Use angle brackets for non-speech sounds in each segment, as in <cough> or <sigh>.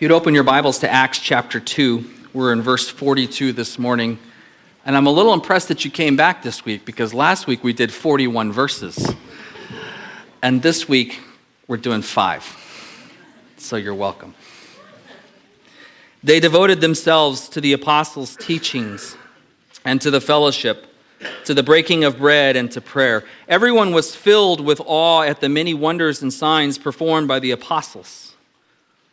You'd open your Bibles to Acts chapter 2, we're in verse 42 this morning. And I'm a little impressed that you came back this week because last week we did 41 verses. And this week we're doing five. So you're welcome. They devoted themselves to the apostles' teachings and to the fellowship, to the breaking of bread and to prayer. Everyone was filled with awe at the many wonders and signs performed by the apostles.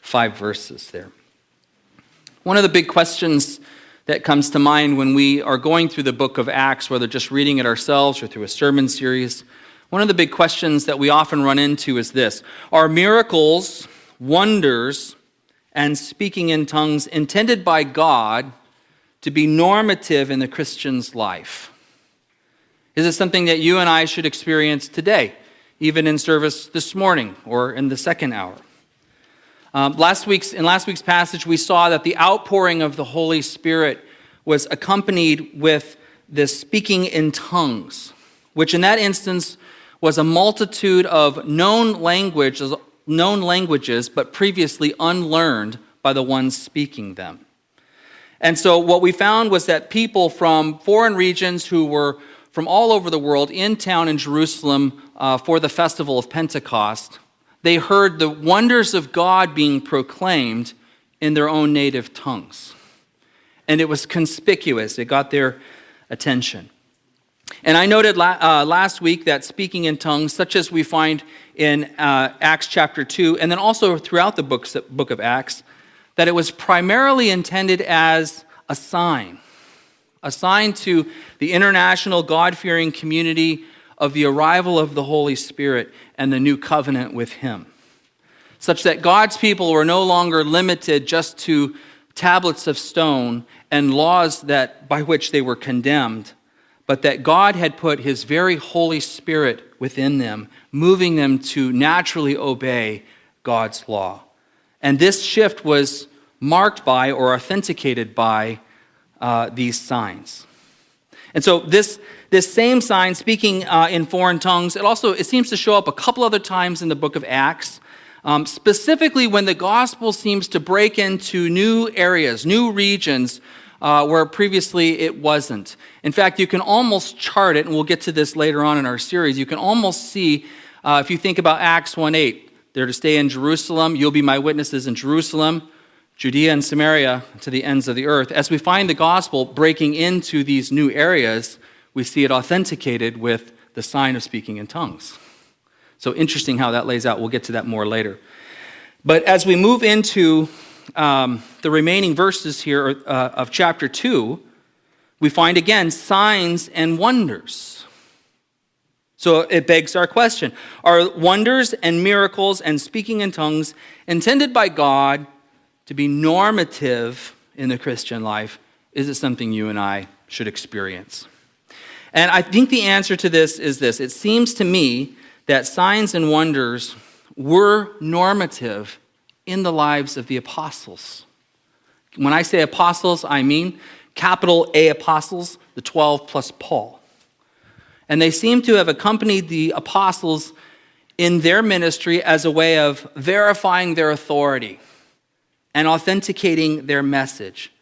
five verses there. One of the big questions that comes to mind when we are going through the book of Acts, whether just reading it ourselves or through a sermon series, one of the big questions that we often run into is this Are miracles, wonders, and speaking in tongues intended by God to be normative in the Christian's life? Is it something that you and I should experience today, even in service this morning or in the second hour? Um, last week's, in last week's passage, we saw that the outpouring of the Holy Spirit was accompanied with this speaking in tongues, which in that instance was a multitude of known languages, known languages, but previously unlearned by the ones speaking them. And so what we found was that people from foreign regions who were from all over the world in town in Jerusalem uh, for the festival of Pentecost they heard the wonders of God being proclaimed in their own native tongues. And it was conspicuous, it got their attention. And I noted la- uh, last week that speaking in tongues, such as we find in uh, Acts chapter 2, and then also throughout the books, book of Acts, that it was primarily intended as a sign, a sign to the international God fearing community of the arrival of the Holy Spirit and the new covenant with Him, such that God's people were no longer limited just to tablets of stone and laws that, by which they were condemned, but that God had put His very Holy Spirit within them, moving them to naturally obey God's law. And this shift was marked by or authenticated by uh, these signs. And so this this same sign, speaking uh, in foreign tongues, it also it seems to show up a couple other times in the book of Acts. Um, specifically, when the gospel seems to break into new areas, new regions uh, where previously it wasn't. In fact, you can almost chart it, and we'll get to this later on in our series. You can almost see, uh, if you think about Acts 1 8, they're to stay in Jerusalem. You'll be my witnesses in Jerusalem, Judea, and Samaria to the ends of the earth. As we find the gospel breaking into these new areas, we see it authenticated with the sign of speaking in tongues. So interesting how that lays out. We'll get to that more later. But as we move into um, the remaining verses here uh, of chapter 2, we find again signs and wonders. So it begs our question Are wonders and miracles and speaking in tongues intended by God to be normative in the Christian life? Is it something you and I should experience? And I think the answer to this is this it seems to me that signs and wonders were normative in the lives of the apostles. When I say apostles, I mean capital A apostles, the 12 plus Paul. And they seem to have accompanied the apostles in their ministry as a way of verifying their authority and authenticating their message.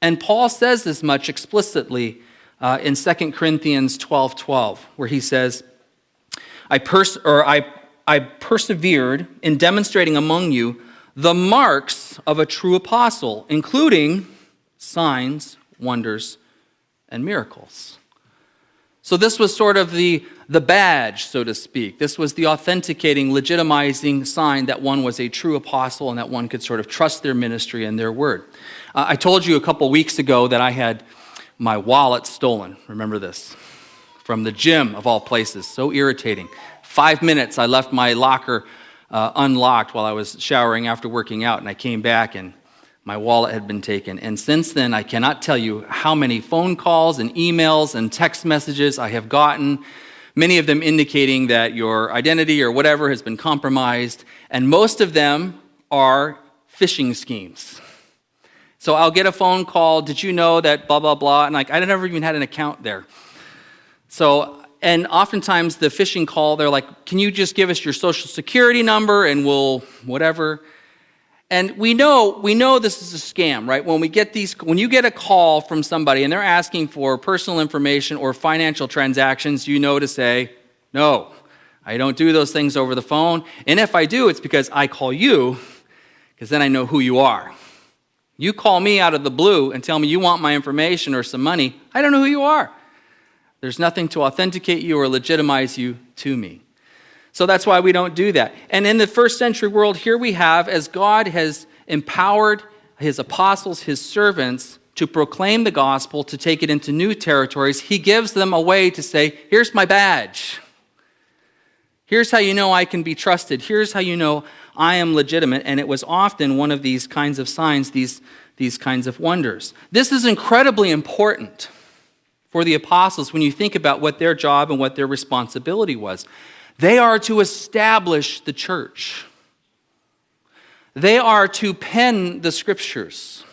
And Paul says this much explicitly uh, in 2 Corinthians 12 12, where he says, I, pers- or I, I persevered in demonstrating among you the marks of a true apostle, including signs, wonders, and miracles. So, this was sort of the, the badge, so to speak. This was the authenticating, legitimizing sign that one was a true apostle and that one could sort of trust their ministry and their word. Uh, I told you a couple weeks ago that I had my wallet stolen. Remember this. From the gym, of all places. So irritating. Five minutes, I left my locker uh, unlocked while I was showering after working out, and I came back and my wallet had been taken. And since then, I cannot tell you how many phone calls and emails and text messages I have gotten, many of them indicating that your identity or whatever has been compromised. And most of them are phishing schemes. So I'll get a phone call, did you know that blah, blah, blah? And like, I never even had an account there. So and oftentimes the phishing call, they're like, can you just give us your social security number and we'll whatever. And we know, we know this is a scam, right? When we get these, when you get a call from somebody and they're asking for personal information or financial transactions, you know to say, no, I don't do those things over the phone. And if I do, it's because I call you, because then I know who you are. You call me out of the blue and tell me you want my information or some money, I don't know who you are. There's nothing to authenticate you or legitimize you to me. So that's why we don't do that. And in the first century world, here we have, as God has empowered his apostles, his servants, to proclaim the gospel, to take it into new territories, he gives them a way to say, Here's my badge. Here's how you know I can be trusted. Here's how you know I am legitimate. And it was often one of these kinds of signs, these, these kinds of wonders. This is incredibly important for the apostles when you think about what their job and what their responsibility was. They are to establish the church, they are to pen the scriptures,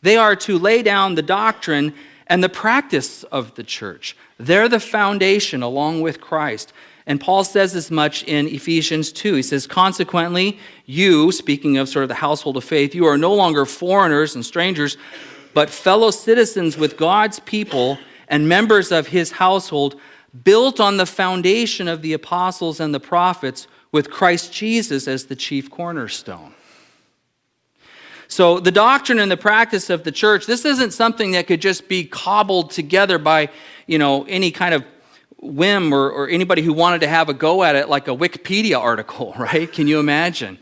they are to lay down the doctrine and the practice of the church. They're the foundation along with Christ. And Paul says as much in Ephesians 2. He says, Consequently, you, speaking of sort of the household of faith, you are no longer foreigners and strangers but fellow citizens with God's people and members of his household, built on the foundation of the apostles and the prophets, with Christ Jesus as the chief cornerstone. So, the doctrine and the practice of the church, this isn't something that could just be cobbled together by, you know, any kind of whim or, or anybody who wanted to have a go at it like a Wikipedia article, <laughs> right? Can you imagine?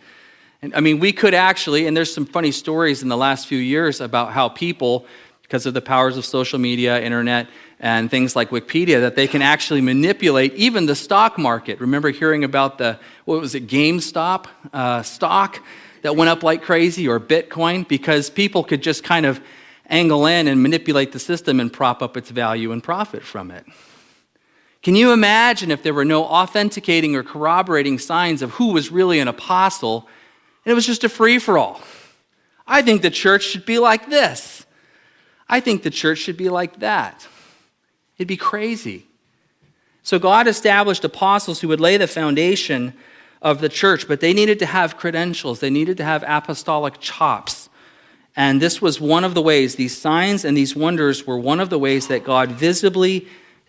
And I mean, we could actually, and there's some funny stories in the last few years about how people, because of the powers of social media, internet, and things like Wikipedia, that they can actually manipulate even the stock market. Remember hearing about the, what was it, GameStop uh, stock that went up like crazy, or Bitcoin? Because people could just kind of angle in and manipulate the system and prop up its value and profit from it. Can you imagine if there were no authenticating or corroborating signs of who was really an apostle? And it was just a free for all. I think the church should be like this. I think the church should be like that. It'd be crazy. So God established apostles who would lay the foundation of the church, but they needed to have credentials, they needed to have apostolic chops. And this was one of the ways, these signs and these wonders were one of the ways that God visibly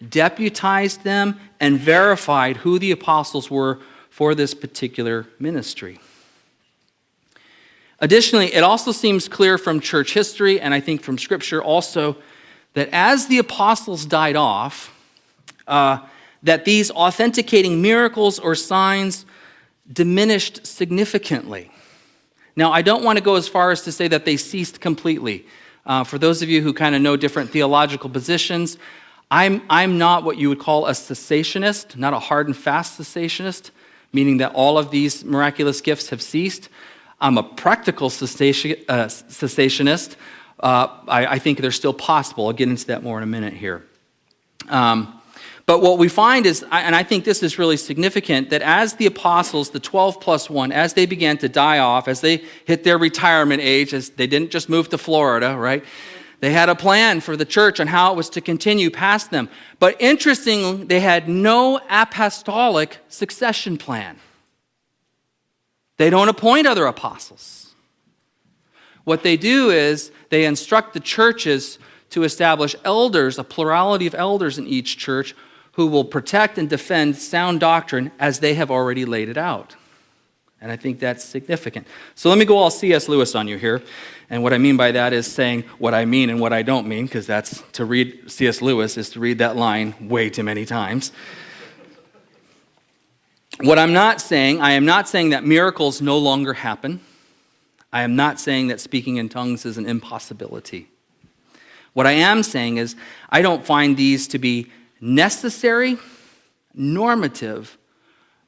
deputized them and verified who the apostles were for this particular ministry. Additionally, it also seems clear from church history, and I think from Scripture also, that as the apostles died off, uh, that these authenticating miracles or signs diminished significantly. Now, I don't want to go as far as to say that they ceased completely. Uh, for those of you who kind of know different theological positions, I'm, I'm not what you would call a cessationist, not a hard and fast cessationist, meaning that all of these miraculous gifts have ceased. I'm a practical uh, cessationist. Uh, I, I, think they're still possible. I'll get into that more in a minute here. Um, but what we find is, and I think this is really significant, that as the apostles, the 12 plus 1, as they began to die off, as they hit their retirement age, as they didn't just move to Florida, right? They had a plan for the church and how it was to continue past them. But interestingly, they had no apostolic succession plan. They don't appoint other apostles. What they do is they instruct the churches to establish elders, a plurality of elders in each church, who will protect and defend sound doctrine as they have already laid it out. And I think that's significant. So let me go all C.S. Lewis on you here. And what I mean by that is saying what I mean and what I don't mean, because that's to read C.S. Lewis is to read that line way too many times. What I'm not saying, I am not saying that miracles no longer happen. I am not saying that speaking in tongues is an impossibility. What I am saying is, I don't find these to be necessary, normative,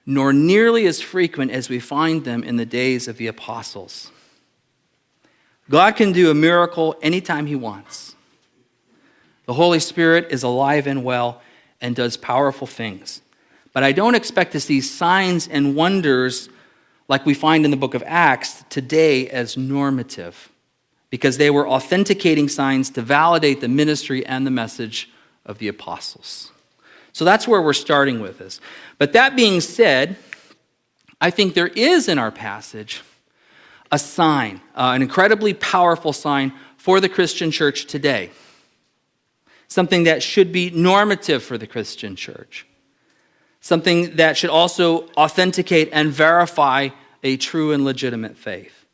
nor nearly as frequent as we find them in the days of the apostles. God can do a miracle anytime He wants. The Holy Spirit is alive and well and does powerful things. But I don't expect to see signs and wonders like we find in the book of Acts today as normative because they were authenticating signs to validate the ministry and the message of the apostles. So that's where we're starting with this. But that being said, I think there is in our passage a sign, uh, an incredibly powerful sign for the Christian church today. Something that should be normative for the Christian church. Something that should also authenticate and verify a true and legitimate faith.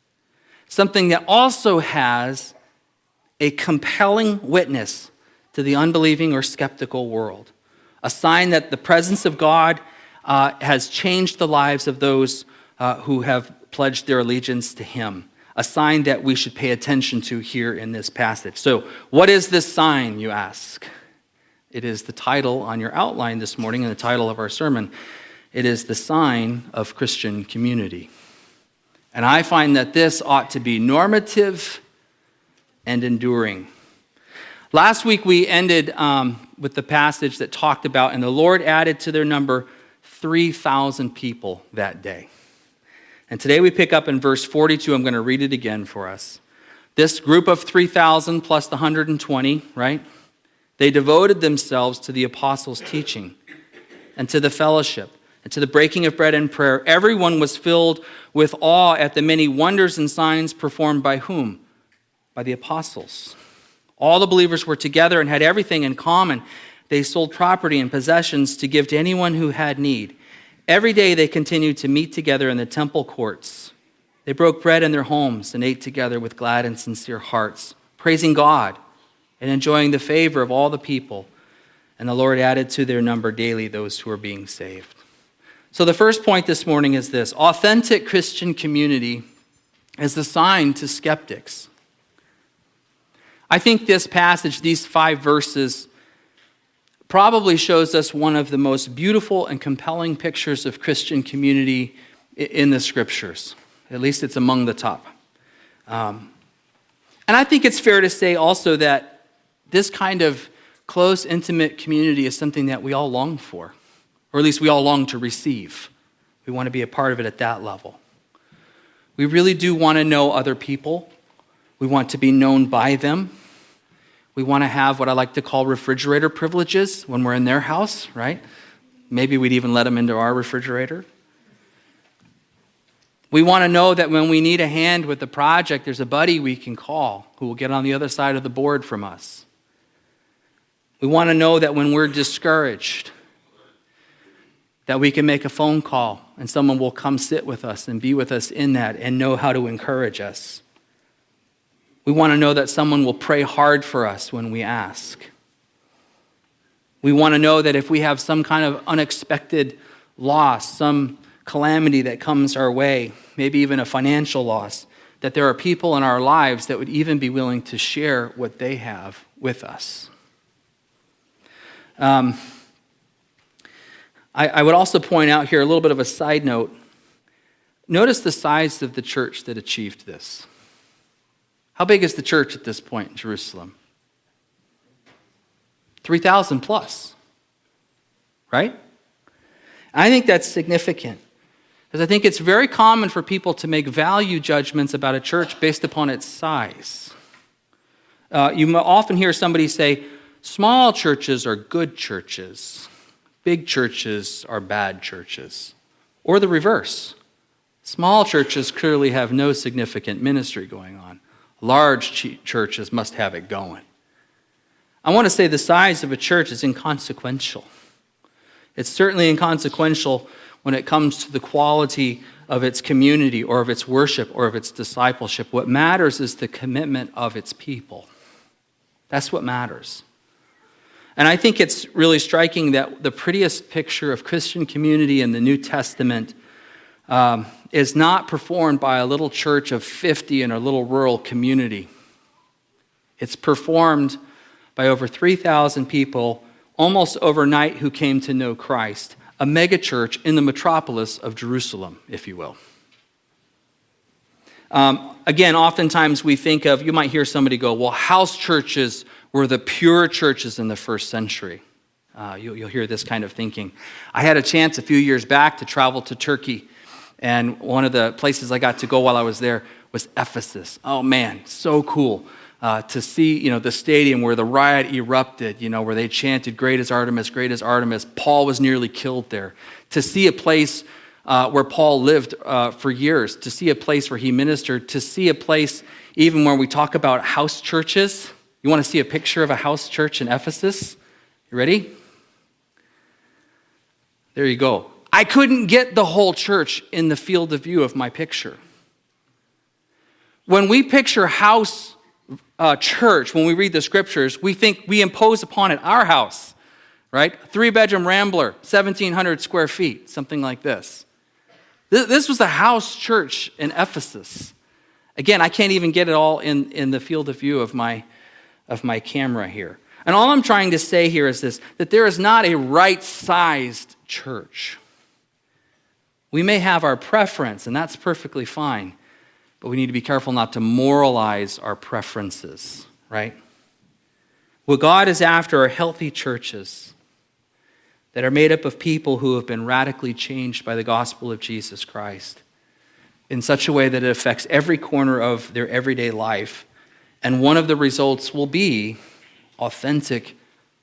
Something that also has a compelling witness to the unbelieving or skeptical world. A sign that the presence of God uh, has changed the lives of those uh, who have pledged their allegiance to Him. A sign that we should pay attention to here in this passage. So, what is this sign, you ask? It is the title on your outline this morning and the title of our sermon. It is the sign of Christian community. And I find that this ought to be normative and enduring. Last week we ended um, with the passage that talked about, and the Lord added to their number 3,000 people that day. And today we pick up in verse 42. I'm going to read it again for us. This group of 3,000 plus the 120, right? They devoted themselves to the apostles' teaching and to the fellowship and to the breaking of bread and prayer. Everyone was filled with awe at the many wonders and signs performed by whom? By the apostles. All the believers were together and had everything in common. They sold property and possessions to give to anyone who had need. Every day they continued to meet together in the temple courts. They broke bread in their homes and ate together with glad and sincere hearts, praising God and enjoying the favor of all the people. And the Lord added to their number daily those who were being saved. So, the first point this morning is this authentic Christian community is the sign to skeptics. I think this passage, these five verses, probably shows us one of the most beautiful and compelling pictures of Christian community in the scriptures. At least it's among the top. Um, and I think it's fair to say also that this kind of close, intimate community is something that we all long for or at least we all long to receive. We want to be a part of it at that level. We really do want to know other people. We want to be known by them. We want to have what I like to call refrigerator privileges when we're in their house, right? Maybe we'd even let them into our refrigerator. We want to know that when we need a hand with the project, there's a buddy we can call who will get on the other side of the board from us. We want to know that when we're discouraged, that we can make a phone call and someone will come sit with us and be with us in that and know how to encourage us. We want to know that someone will pray hard for us when we ask. We want to know that if we have some kind of unexpected loss, some calamity that comes our way, maybe even a financial loss, that there are people in our lives that would even be willing to share what they have with us. Um, I, I would also point out here a little bit of a side note. Notice the size of the church that achieved this. How big is the church at this point in Jerusalem? 3,000 plus, right? I think that's significant because I think it's very common for people to make value judgments about a church based upon its size. Uh, you often hear somebody say, small churches are good churches big churches are bad churches. Or the reverse. Small churches clearly have no significant ministry going on. Large churches must have it going. I want to say the size of a church is inconsequential. It's certainly inconsequential when it comes to the quality of its community or of its worship or of its discipleship. What matters is the commitment of its people. That's what matters. And I think it's really striking that the prettiest picture of Christian community in the New Testament um, is not performed by a little church of 50 in a little rural community. It's performed by over 3,000 people almost overnight who came to know Christ, a megachurch in the metropolis of Jerusalem, if you will. Um, again, oftentimes we think of, you might hear somebody go, well, house churches were the pure churches in the first century. Uh, you, will hear this kind of thinking. I had a chance a few years back to travel to Turkey, and one of the places I got to go while I was there was Ephesus. Oh man, so cool. Uh, to see you know the stadium where the riot erupted you know where they chanted great is artemis great is artemis paul was nearly killed there to see a place uh, where paul lived uh, for years to see a place where he ministered to see a place even when we talk about house churches you want to see a picture of a house church in ephesus you ready there you go i couldn't get the whole church in the field of view of my picture when we picture house uh, church, when we read the scriptures, we think we impose upon it our house, right? Three bedroom rambler, 1,700 square feet, something like this. this. Was the house church in Ephesus. Again, I can't even get it all in, in the field of view of my, of my camera here. And all I'm trying to say here is this that there is not a right sized church. We may have our preference, and that's perfectly fine but we need to be careful not to moralize our preferences, right? What God is after are healthy churches that are made up of people who have been radically changed by the gospel of Jesus Christ in such a way that it affects every corner of their everyday life. And one of the results will be authentic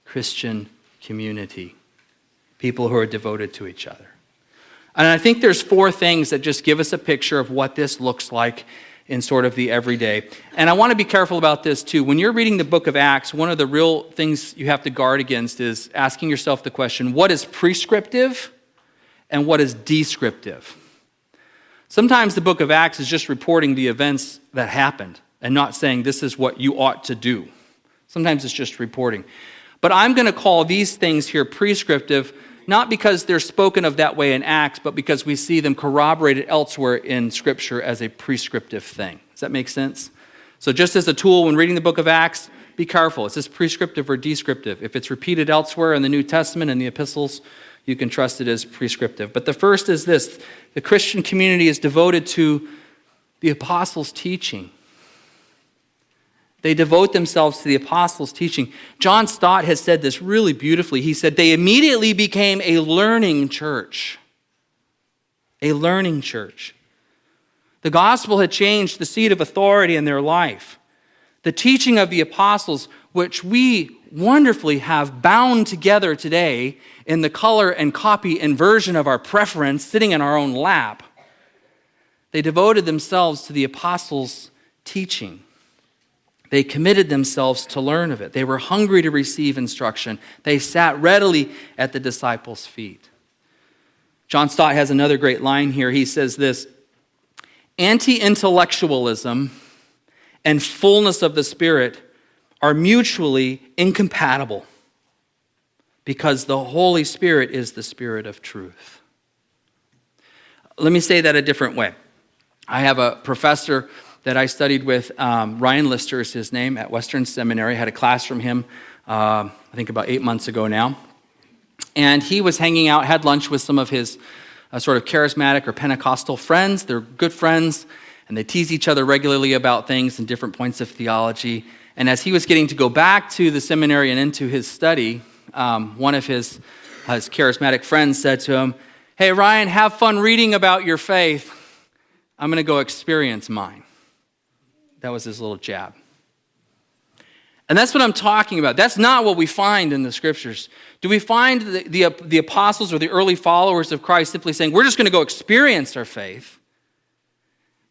Christian community, people who are devoted to each other. And I think there's four things that just give us a picture of what this looks like in sort of the everyday. And I want to be careful about this too. When you're reading the book of Acts, one of the real things you have to guard against is asking yourself the question what is prescriptive and what is descriptive? Sometimes the book of Acts is just reporting the events that happened and not saying this is what you ought to do. Sometimes it's just reporting. But I'm going to call these things here prescriptive not because they're spoken of that way in Acts, but because we see them corroborated elsewhere in Scripture as a prescriptive thing. Does that make sense? So, just as a tool when reading the book of Acts, be careful. Is this prescriptive or descriptive? If it's repeated elsewhere in the New Testament and the epistles, you can trust it as prescriptive. But the first is this the Christian community is devoted to the apostles' teaching. They devote themselves to the apostles' teaching. John Stott has said this really beautifully. He said, They immediately became a learning church. A learning church. The gospel had changed the seat of authority in their life. The teaching of the apostles, which we wonderfully have bound together today in the color and copy and version of our preference sitting in our own lap, they devoted themselves to the apostles' teaching. They committed themselves to learn of it. They were hungry to receive instruction. They sat readily at the disciples' feet. John Stott has another great line here. He says this Anti intellectualism and fullness of the Spirit are mutually incompatible because the Holy Spirit is the Spirit of truth. Let me say that a different way. I have a professor that I studied with. Um, Ryan Lister is his name at Western Seminary. I had a class from him, uh, I think about eight months ago now. And he was hanging out, had lunch with some of his uh, sort of charismatic or Pentecostal friends. They're good friends, and they tease each other regularly about things and different points of theology. And as he was getting to go back to the seminary and into his study, um, one of his, his charismatic friends said to him, Hey, Ryan, have fun reading about your faith. I'm going to go experience mine. That was his little jab. And that's what I'm talking about. That's not what we find in the scriptures. Do we find the, the, the apostles or the early followers of Christ simply saying, we're just going to go experience our faith?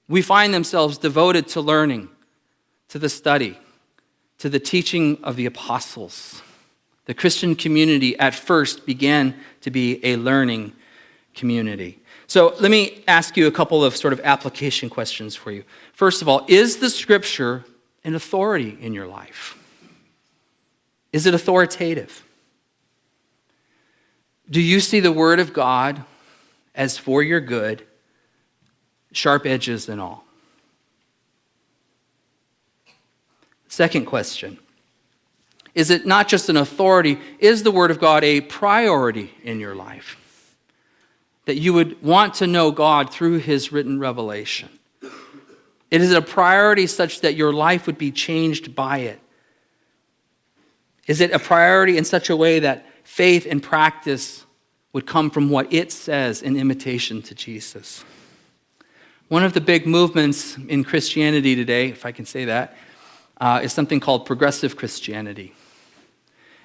We find themselves devoted to learning, to the study, to the teaching of the apostles. The Christian community at first began to be a learning community. So let me ask you a couple of sort of application questions for you. First of all, is the scripture an authority in your life? Is it authoritative? Do you see the word of God as for your good, sharp edges and all? Second question Is it not just an authority? Is the Word of God a priority in your life? That you would want to know God through his written revelation. It is a priority such that your life would be changed by it. Is it a priority in such a way that faith and practice would come from what it says in imitation to Jesus? One of the big movements in Christianity today, if I can say that, uh, is something called progressive Christianity.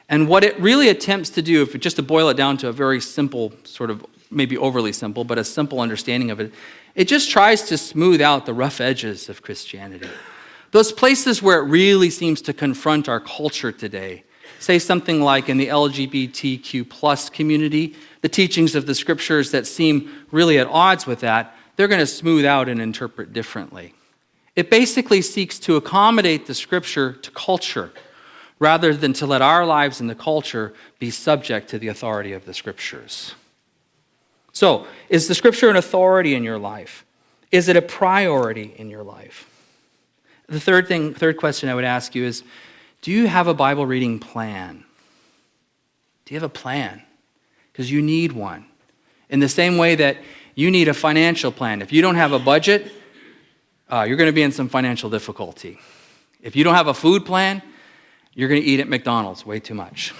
And what it really attempts to do, if just to boil it down to a very simple, sort of maybe overly simple, but a simple understanding of it, it just tries to smooth out the rough edges of Christianity. Those places where it really seems to confront our culture today. Say something like in the LGBTQ plus community, the teachings of the scriptures that seem really at odds with that, they're going to smooth out and interpret differently. It basically seeks to accommodate the scripture to culture rather than to let our lives and the culture be subject to the authority of the scriptures. So, is the scripture an authority in your life? Is it a priority in your life? The third thing, third question I would ask you is do you have a Bible reading plan? Do you have a plan? Because you need one. In the same way that you need a financial plan. If you don't have a budget, uh, you're going to be in some financial difficulty. If you don't have a food plan, you're going to eat at McDonald's way too much.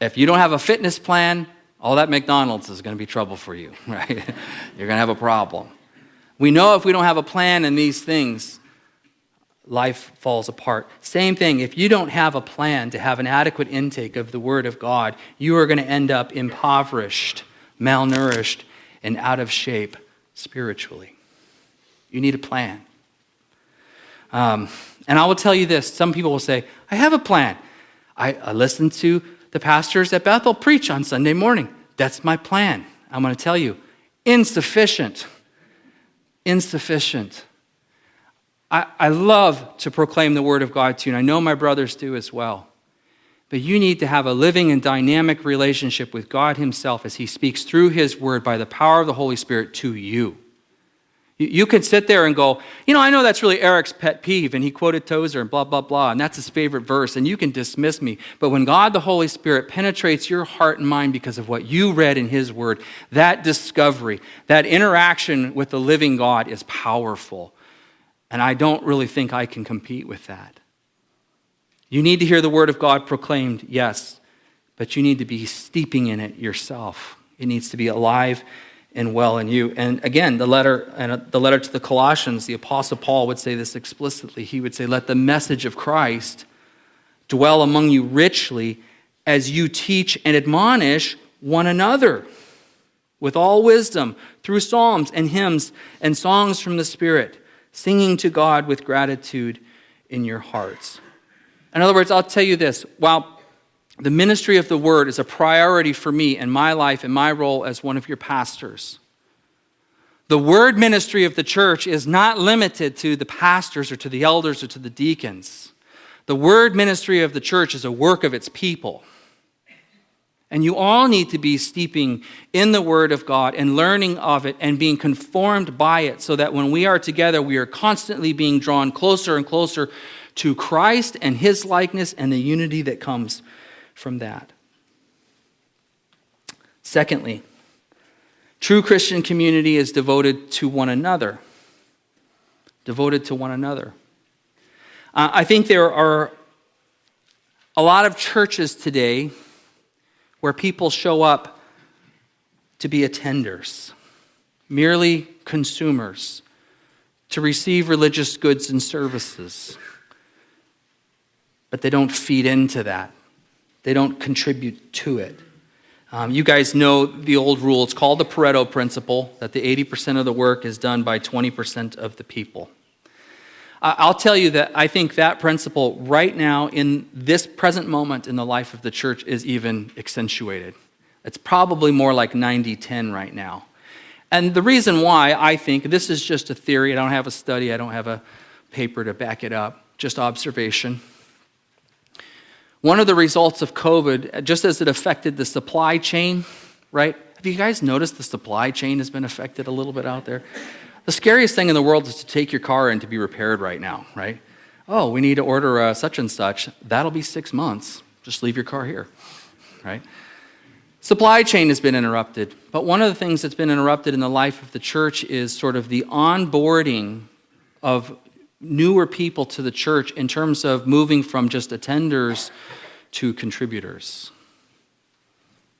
If you don't have a fitness plan, all that McDonald's is going to be trouble for you, <laughs> right? you're going to have a problem. We know if we don't have a plan in these things, life falls apart. Same thing, if you don't have a plan to have an adequate intake of the Word of God, you are going to end up impoverished, malnourished, and out of shape spiritually. You need a plan. Um, and I will tell you this some people will say, I have a plan. I, I listen to the pastors at Bethel preach on Sunday morning. That's my plan. I'm going to tell you, insufficient. Insufficient. I, I love to proclaim the word of God to you, and I know my brothers do as well. But you need to have a living and dynamic relationship with God Himself as He speaks through His Word by the power of the Holy Spirit to you. You can sit there and go, you know, I know that's really Eric's pet peeve, and he quoted Tozer and blah, blah, blah, and that's his favorite verse, and you can dismiss me. But when God the Holy Spirit penetrates your heart and mind because of what you read in His Word, that discovery, that interaction with the living God is powerful. And I don't really think I can compete with that. You need to hear the word of God proclaimed, yes, but you need to be steeping in it yourself. It needs to be alive and well in you. And again, the letter and uh, the letter to the Colossians, the apostle Paul would say this explicitly. He would say, "Let the message of Christ dwell among you richly as you teach and admonish one another with all wisdom through psalms and hymns and songs from the Spirit, singing to God with gratitude in your hearts." In other words, I'll tell you this while the ministry of the word is a priority for me in my life and my role as one of your pastors, the word ministry of the church is not limited to the pastors or to the elders or to the deacons. The word ministry of the church is a work of its people. And you all need to be steeping in the Word of God and learning of it and being conformed by it so that when we are together, we are constantly being drawn closer and closer to Christ and his likeness and the unity that comes from that. Secondly, true Christian community is devoted to one another. Devoted to one another. Uh, I think there are a lot of churches today where people show up to be attenders, merely consumers, to receive religious goods and services but they don't feed into that. They don't contribute to it. Um, you guys know the old rule. It's called the Pareto principle that the 80% of the work is done by 20% of the people. I'll tell you that I think that principle right now in this present moment in the life of the church is even accentuated. It's probably more like 90 10 right now. And the reason why I think this is just a theory, I don't have a study, I don't have a paper to back it up, just observation. One of the results of COVID, just as it affected the supply chain, right? Have you guys noticed the supply chain has been affected a little bit out there? The scariest thing in the world is to take your car in to be repaired right now, right? Oh, we need to order uh, such and such. That'll be six months. Just leave your car here, right? Supply chain has been interrupted, but one of the things that's been interrupted in the life of the church is sort of the onboarding of newer people to the church in terms of moving from just attenders to contributors.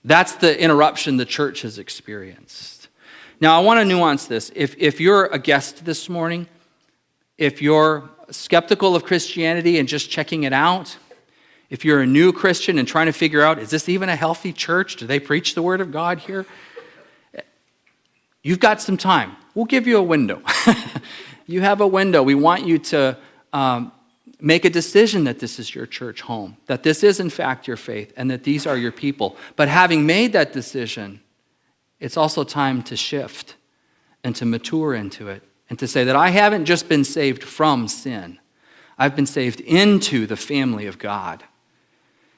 That's the interruption the church has experienced. Now, I want to nuance this. If, if you're a guest this morning, if you're skeptical of Christianity and just checking it out, if you're a new Christian and trying to figure out, is this even a healthy church? Do they preach the Word of God here? You've got some time. We'll give you a window. <laughs> you have a window. We want you to um, make a decision that this is your church home, that this is, in fact, your faith, and that these are your people. But having made that decision, it's also time to shift and to mature into it and to say that I haven't just been saved from sin, I've been saved into the family of God.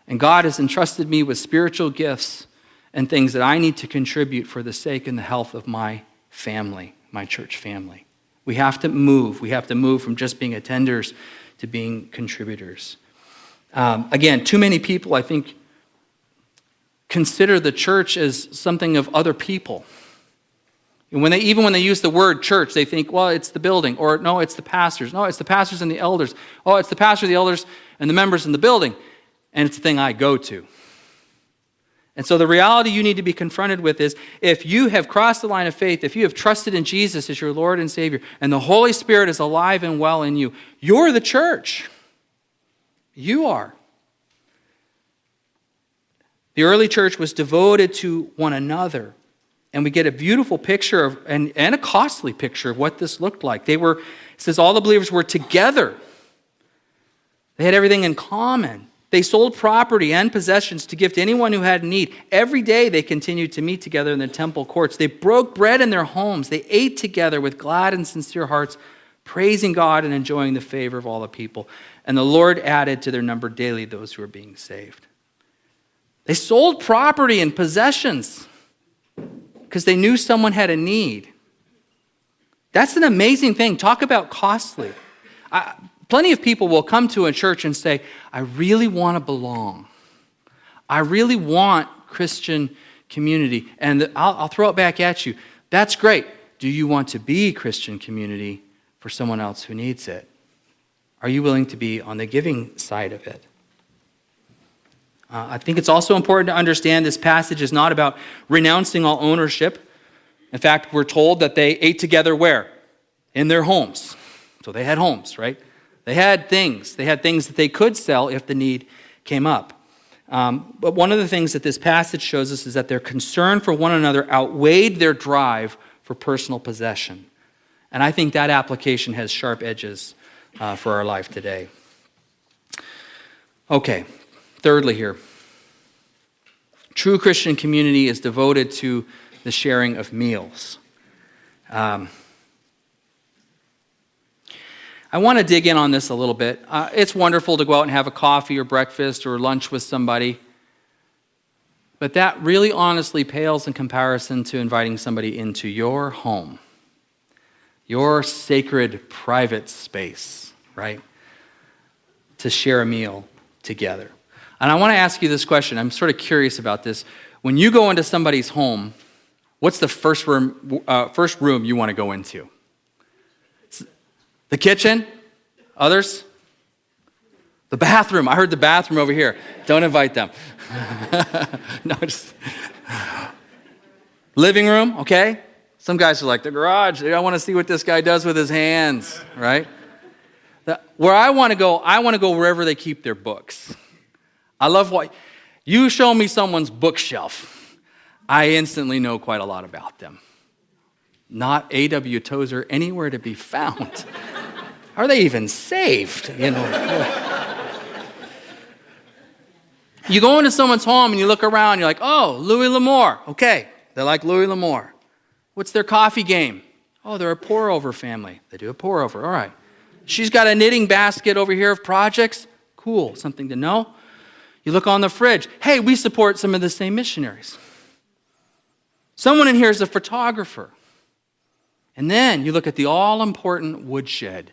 And God has entrusted me with spiritual gifts and things that I need to contribute for the sake and the health of my family, my church family. We have to move. We have to move from just being attenders to being contributors. Um, again, too many people, I think, consider the church as something of other people. And when they, even when they use the word church, they think, well, it's the building, or no, it's the pastors. No, it's the pastors and the elders. Oh, it's the pastor, the elders, and the members in the building. And it's the thing I go to. And so the reality you need to be confronted with is if you have crossed the line of faith, if you have trusted in Jesus as your Lord and Savior, and the Holy Spirit is alive and well in you, you're the church. You are. The early church was devoted to one another. And we get a beautiful picture of, and, and a costly picture of what this looked like. They were, it says, all the believers were together. They had everything in common. They sold property and possessions to give to anyone who had need. Every day they continued to meet together in the temple courts. They broke bread in their homes. They ate together with glad and sincere hearts, praising God and enjoying the favor of all the people. And the Lord added to their number daily those who were being saved. They sold property and possessions because they knew someone had a need. That's an amazing thing. Talk about costly. I, Plenty of people will come to a church and say, I really want to belong. I really want Christian community. And I'll, I'll, throw it back at you. That's great. Do you want to be Christian community for someone else who needs it? Are you willing to be on the giving side of it? Uh, I think it's also important to understand this passage is not about renouncing all ownership. In fact, we're told that they ate together where? In their homes. So they had homes, right? They had things. They had things that they could sell if the need came up. Um, but one of the things that this passage shows us is that their concern for one another outweighed their drive for personal possession. And I think that application has sharp edges uh, for our life today. Okay, thirdly, here true Christian community is devoted to the sharing of meals. Um, I want to dig in on this a little bit. Uh, it's wonderful to go out and have a coffee or breakfast or lunch with somebody, but that really honestly pales in comparison to inviting somebody into your home, your sacred private space, right? To share a meal together. And I want to ask you this question. I'm sort of curious about this. When you go into somebody's home, what's the first room, uh, first room you want to go into? The kitchen? Others? The bathroom. I heard the bathroom over here. Don't invite them. <laughs> no, just. Living room, okay? Some guys are like, the garage. I want to see what this guy does with his hands, right? Where I want to go, I want to go wherever they keep their books. I love what you show me someone's bookshelf. I instantly know quite a lot about them. Not A.W. Tozer anywhere to be found. <laughs> Are they even saved? You know. you go into someone's home and you look around, you're like, oh, Louis L'Amour. Okay, they like Louis L'Amour. What's their coffee game? Oh, they're a pour over family. They do a pour over. All right. She's got a knitting basket over here of projects. Cool, something to know. You look on the fridge. Hey, we support some of the same missionaries. Someone in here is a photographer. And then you look at the all important woodshed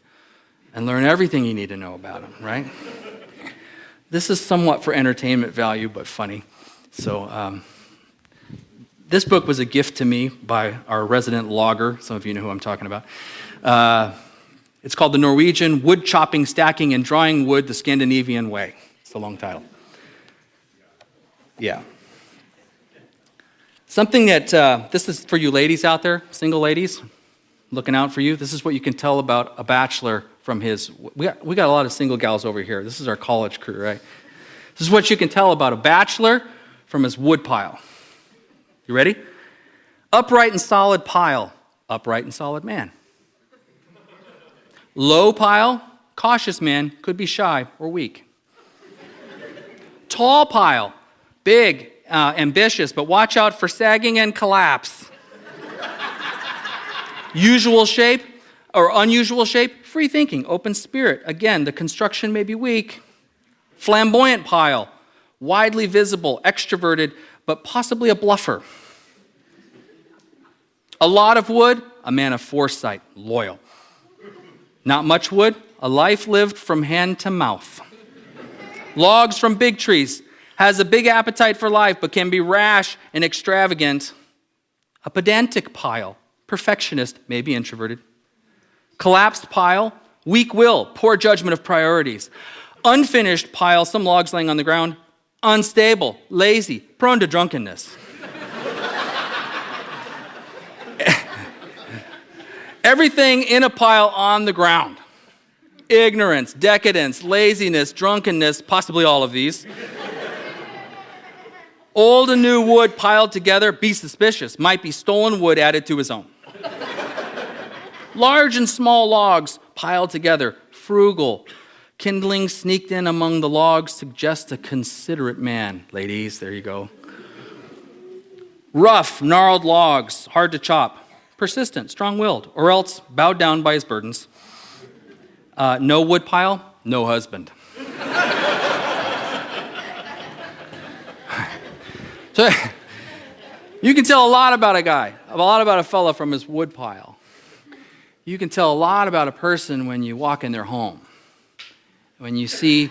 and learn everything you need to know about them, right? this is somewhat for entertainment value, but funny. So, um, this book was a gift to me by our resident logger. Some of you know who I'm talking about. Uh, It's called the Norwegian Wood Chopping, Stacking, and Drying Wood the Scandinavian Way. It's a long title. Yeah. Something that, uh, this is for you ladies out there, single ladies, looking out for you. This is what you can tell about a bachelor from his. We got, we got a lot of single gals over here. This is our college crew, right? This is what you can tell about a bachelor from his woodpile. You ready? Upright and solid pile, upright and solid man. Low pile, cautious man, could be shy or weak. Tall pile, big, uh, ambitious, but watch out for sagging and collapse. Usual shape or unusual shape, free thinking, open spirit. Again, the construction may be weak. Flamboyant pile, widely visible, extroverted, but possibly a bluffer. A lot of wood, a man of foresight, loyal. Not much wood, a life lived from hand to mouth. Logs from big trees, has a big appetite for life, but can be rash and extravagant. A pedantic pile, perfectionist, maybe introverted. Collapsed pile, weak will, poor judgment of priorities. Unfinished pile, some logs laying on the ground. Unstable, lazy, prone to drunkenness. <laughs> Everything in a pile on the ground ignorance, decadence, laziness, drunkenness, possibly all of these. Old and new wood piled together, be suspicious, might be stolen wood added to his own. Large and small logs piled together, frugal. Kindling sneaked in among the logs suggests a considerate man. Ladies, there you go. Rough, gnarled logs, hard to chop. Persistent, strong willed, or else bowed down by his burdens. Uh, no wood pile, no husband. <laughs> So <laughs> you can tell a lot about a guy, a lot about a fella from his wood pile. You can tell a lot about a person when you walk in their home, when you see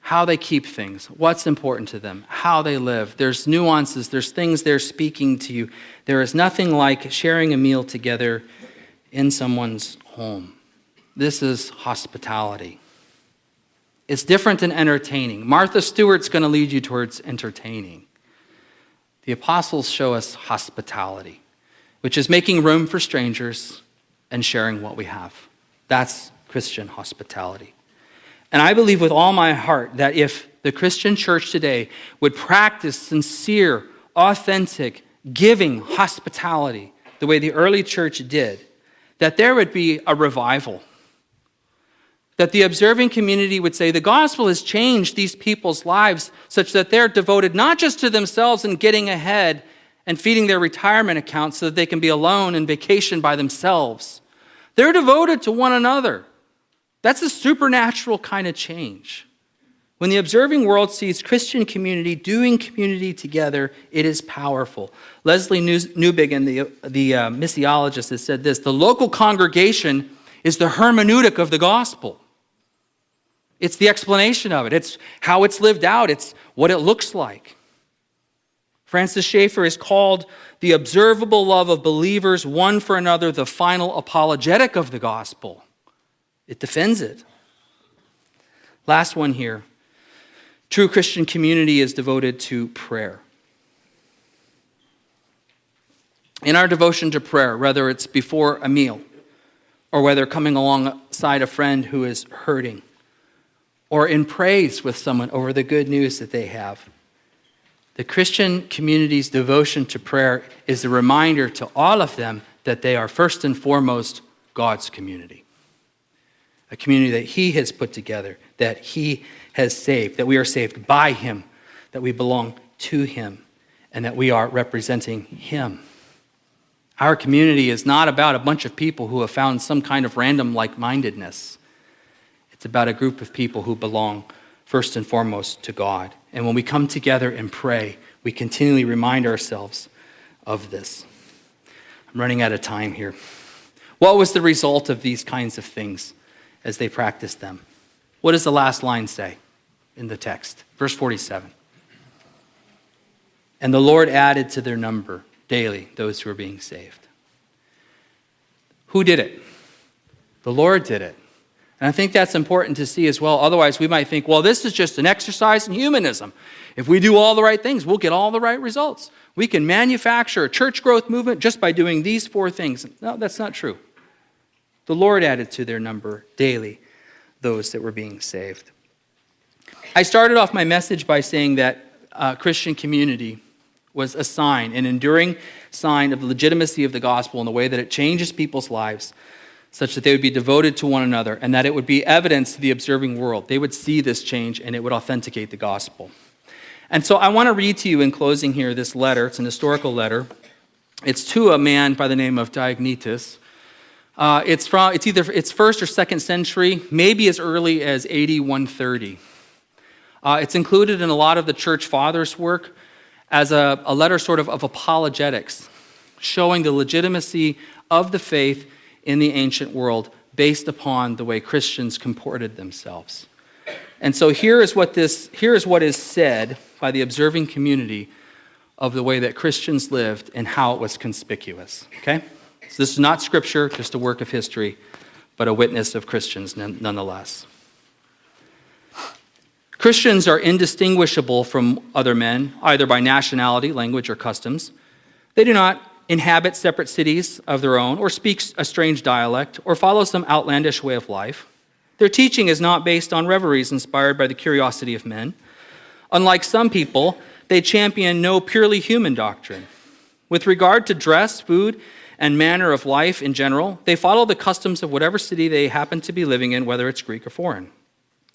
how they keep things, what's important to them, how they live. There's nuances, there's things they're speaking to you. There is nothing like sharing a meal together in someone's home. This is hospitality. It's different than entertaining. Martha Stewart's going to lead you towards entertaining. The apostles show us hospitality, which is making room for strangers and sharing what we have. That's Christian hospitality. And I believe with all my heart that if the Christian church today would practice sincere, authentic, giving hospitality the way the early church did, that there would be a revival that the observing community would say the gospel has changed these people's lives such that they're devoted not just to themselves and getting ahead and feeding their retirement accounts so that they can be alone and vacation by themselves. They're devoted to one another. That's a supernatural kind of change. When the observing world sees Christian community doing community together, it is powerful. Lesslie Newbigin, the, the uh, missiologist, has said this the local congregation is the hermeneutic of the gospel. It's the explanation of it, it's how it's lived out, it's what it looks like. Francis Schaeffer is called the observable love of believers one for another, the final apologetic of the gospel. It defends it. Last one here. True Christian community is devoted to prayer. In our devotion to prayer, whether it's before a meal or whether coming alongside a friend who is hurting, or in praise with someone over the good news that they have. The Christian community's devotion to prayer is a reminder to all of them that they are first and foremost God's community. A community that He has put together, that He has saved, that we are saved by Him, that we belong to Him, and that we are representing Him. Our community is not about a bunch of people who have found some kind of random like mindedness. It's about a group of people who belong first and foremost to God. And when we come together and pray, we continually remind ourselves of this. I'm running out of time here. What was the result of these kinds of things as they practiced them? What does the last line say in the text? Verse 47. And the Lord added to their number daily those who were being saved. Who did it? The Lord did it. And I think that's important to see as well. Otherwise, we might think, well, this is just an exercise in humanism. If we do all the right things, we'll get all the right results. We can manufacture a church growth movement just by doing these four things. No, that's not true. The Lord added to their number daily those that were being saved. I started off my message by saying that uh, Christian community was a sign, an enduring sign of the legitimacy of the gospel in the way that it changes people's lives such that they would be devoted to one another and that it would be evidence to the observing world. They would see this change and it would authenticate the gospel. And so I want to read to you in closing here this letter. It's an historical letter. It's to a man by the name of Diognetus. Uh, it's from it's either it's first or second century, maybe as early as AD 130. Uh, it's included in a lot of the church fathers' work as a, a letter sort of of apologetics, showing the legitimacy of the faith in the ancient world based upon the way Christians comported themselves. And so here is what this here is what is said by the observing community of the way that Christians lived and how it was conspicuous. Okay? So this is not scripture, just a work of history, but a witness of Christians nonetheless. Christians are indistinguishable from other men, either by nationality, language, or customs. They do not inhabit separate cities of their own, or speak a strange dialect, or follow some outlandish way of life. Their teaching is not based on reveries inspired by the curiosity of men. Unlike some people, they champion no purely human doctrine. With regard to dress, food, and manner of life in general, they follow the customs of whatever city they happen to be living in, whether it's Greek or foreign.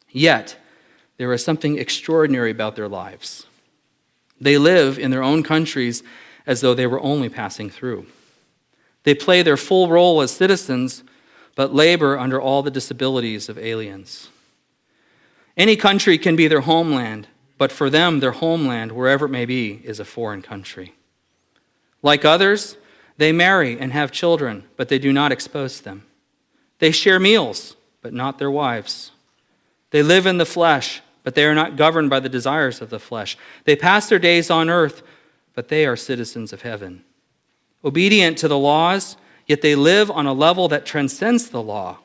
Yet, there is something extraordinary about their lives. They live in their own countries as though they were only passing through. They play their full role as citizens, but labor under all the disabilities of aliens. Any country can be their homeland, but for them, their homeland, wherever it may be, is a foreign country. Like others, they marry and have children, but they do not expose them. They share meals, but not their wives. They live in the flesh, but they are not governed by the desires of the flesh. They pass their days on earth, but they are citizens of heaven. Obedient to the laws, yet they live on a level that transcends the law.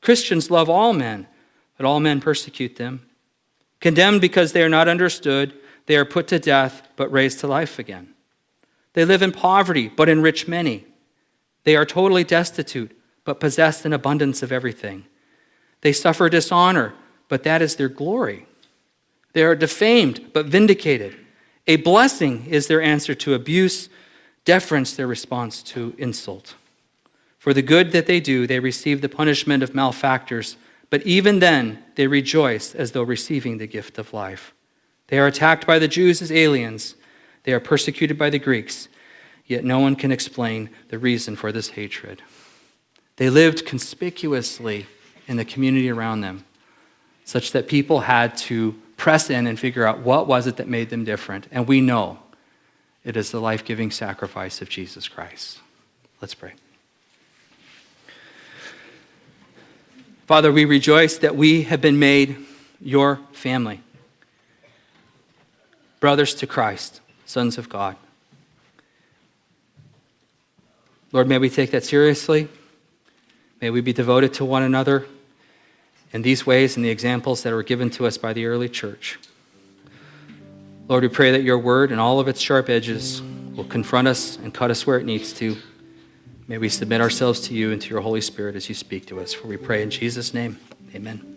Christians love all men, but all men persecute them. Condemned because they are not understood, they are put to death, but raised to life again. They live in poverty, but enrich many. They are totally destitute, but possess an abundance of everything. They suffer dishonor, but that is their glory. They are defamed, but vindicated. A blessing is their answer to abuse, deference their response to insult. For the good that they do, they receive the punishment of malefactors, but even then they rejoice as though receiving the gift of life. They are attacked by the Jews as aliens, they are persecuted by the Greeks, yet no one can explain the reason for this hatred. They lived conspicuously in the community around them, such that people had to press in and figure out what was it that made them different. And we know it is the life giving sacrifice of Jesus Christ. Let's pray. Father, we rejoice that we have been made your family, brothers to Christ, sons of God. Lord, may we take that seriously. May we be devoted to one another in these ways and the examples that were given to us by the early church. Lord, we pray that your word and all of its sharp edges will confront us and cut us where it needs to. May we submit ourselves to you and to your Holy Spirit as you speak to us. For we pray in Jesus' name. Amen.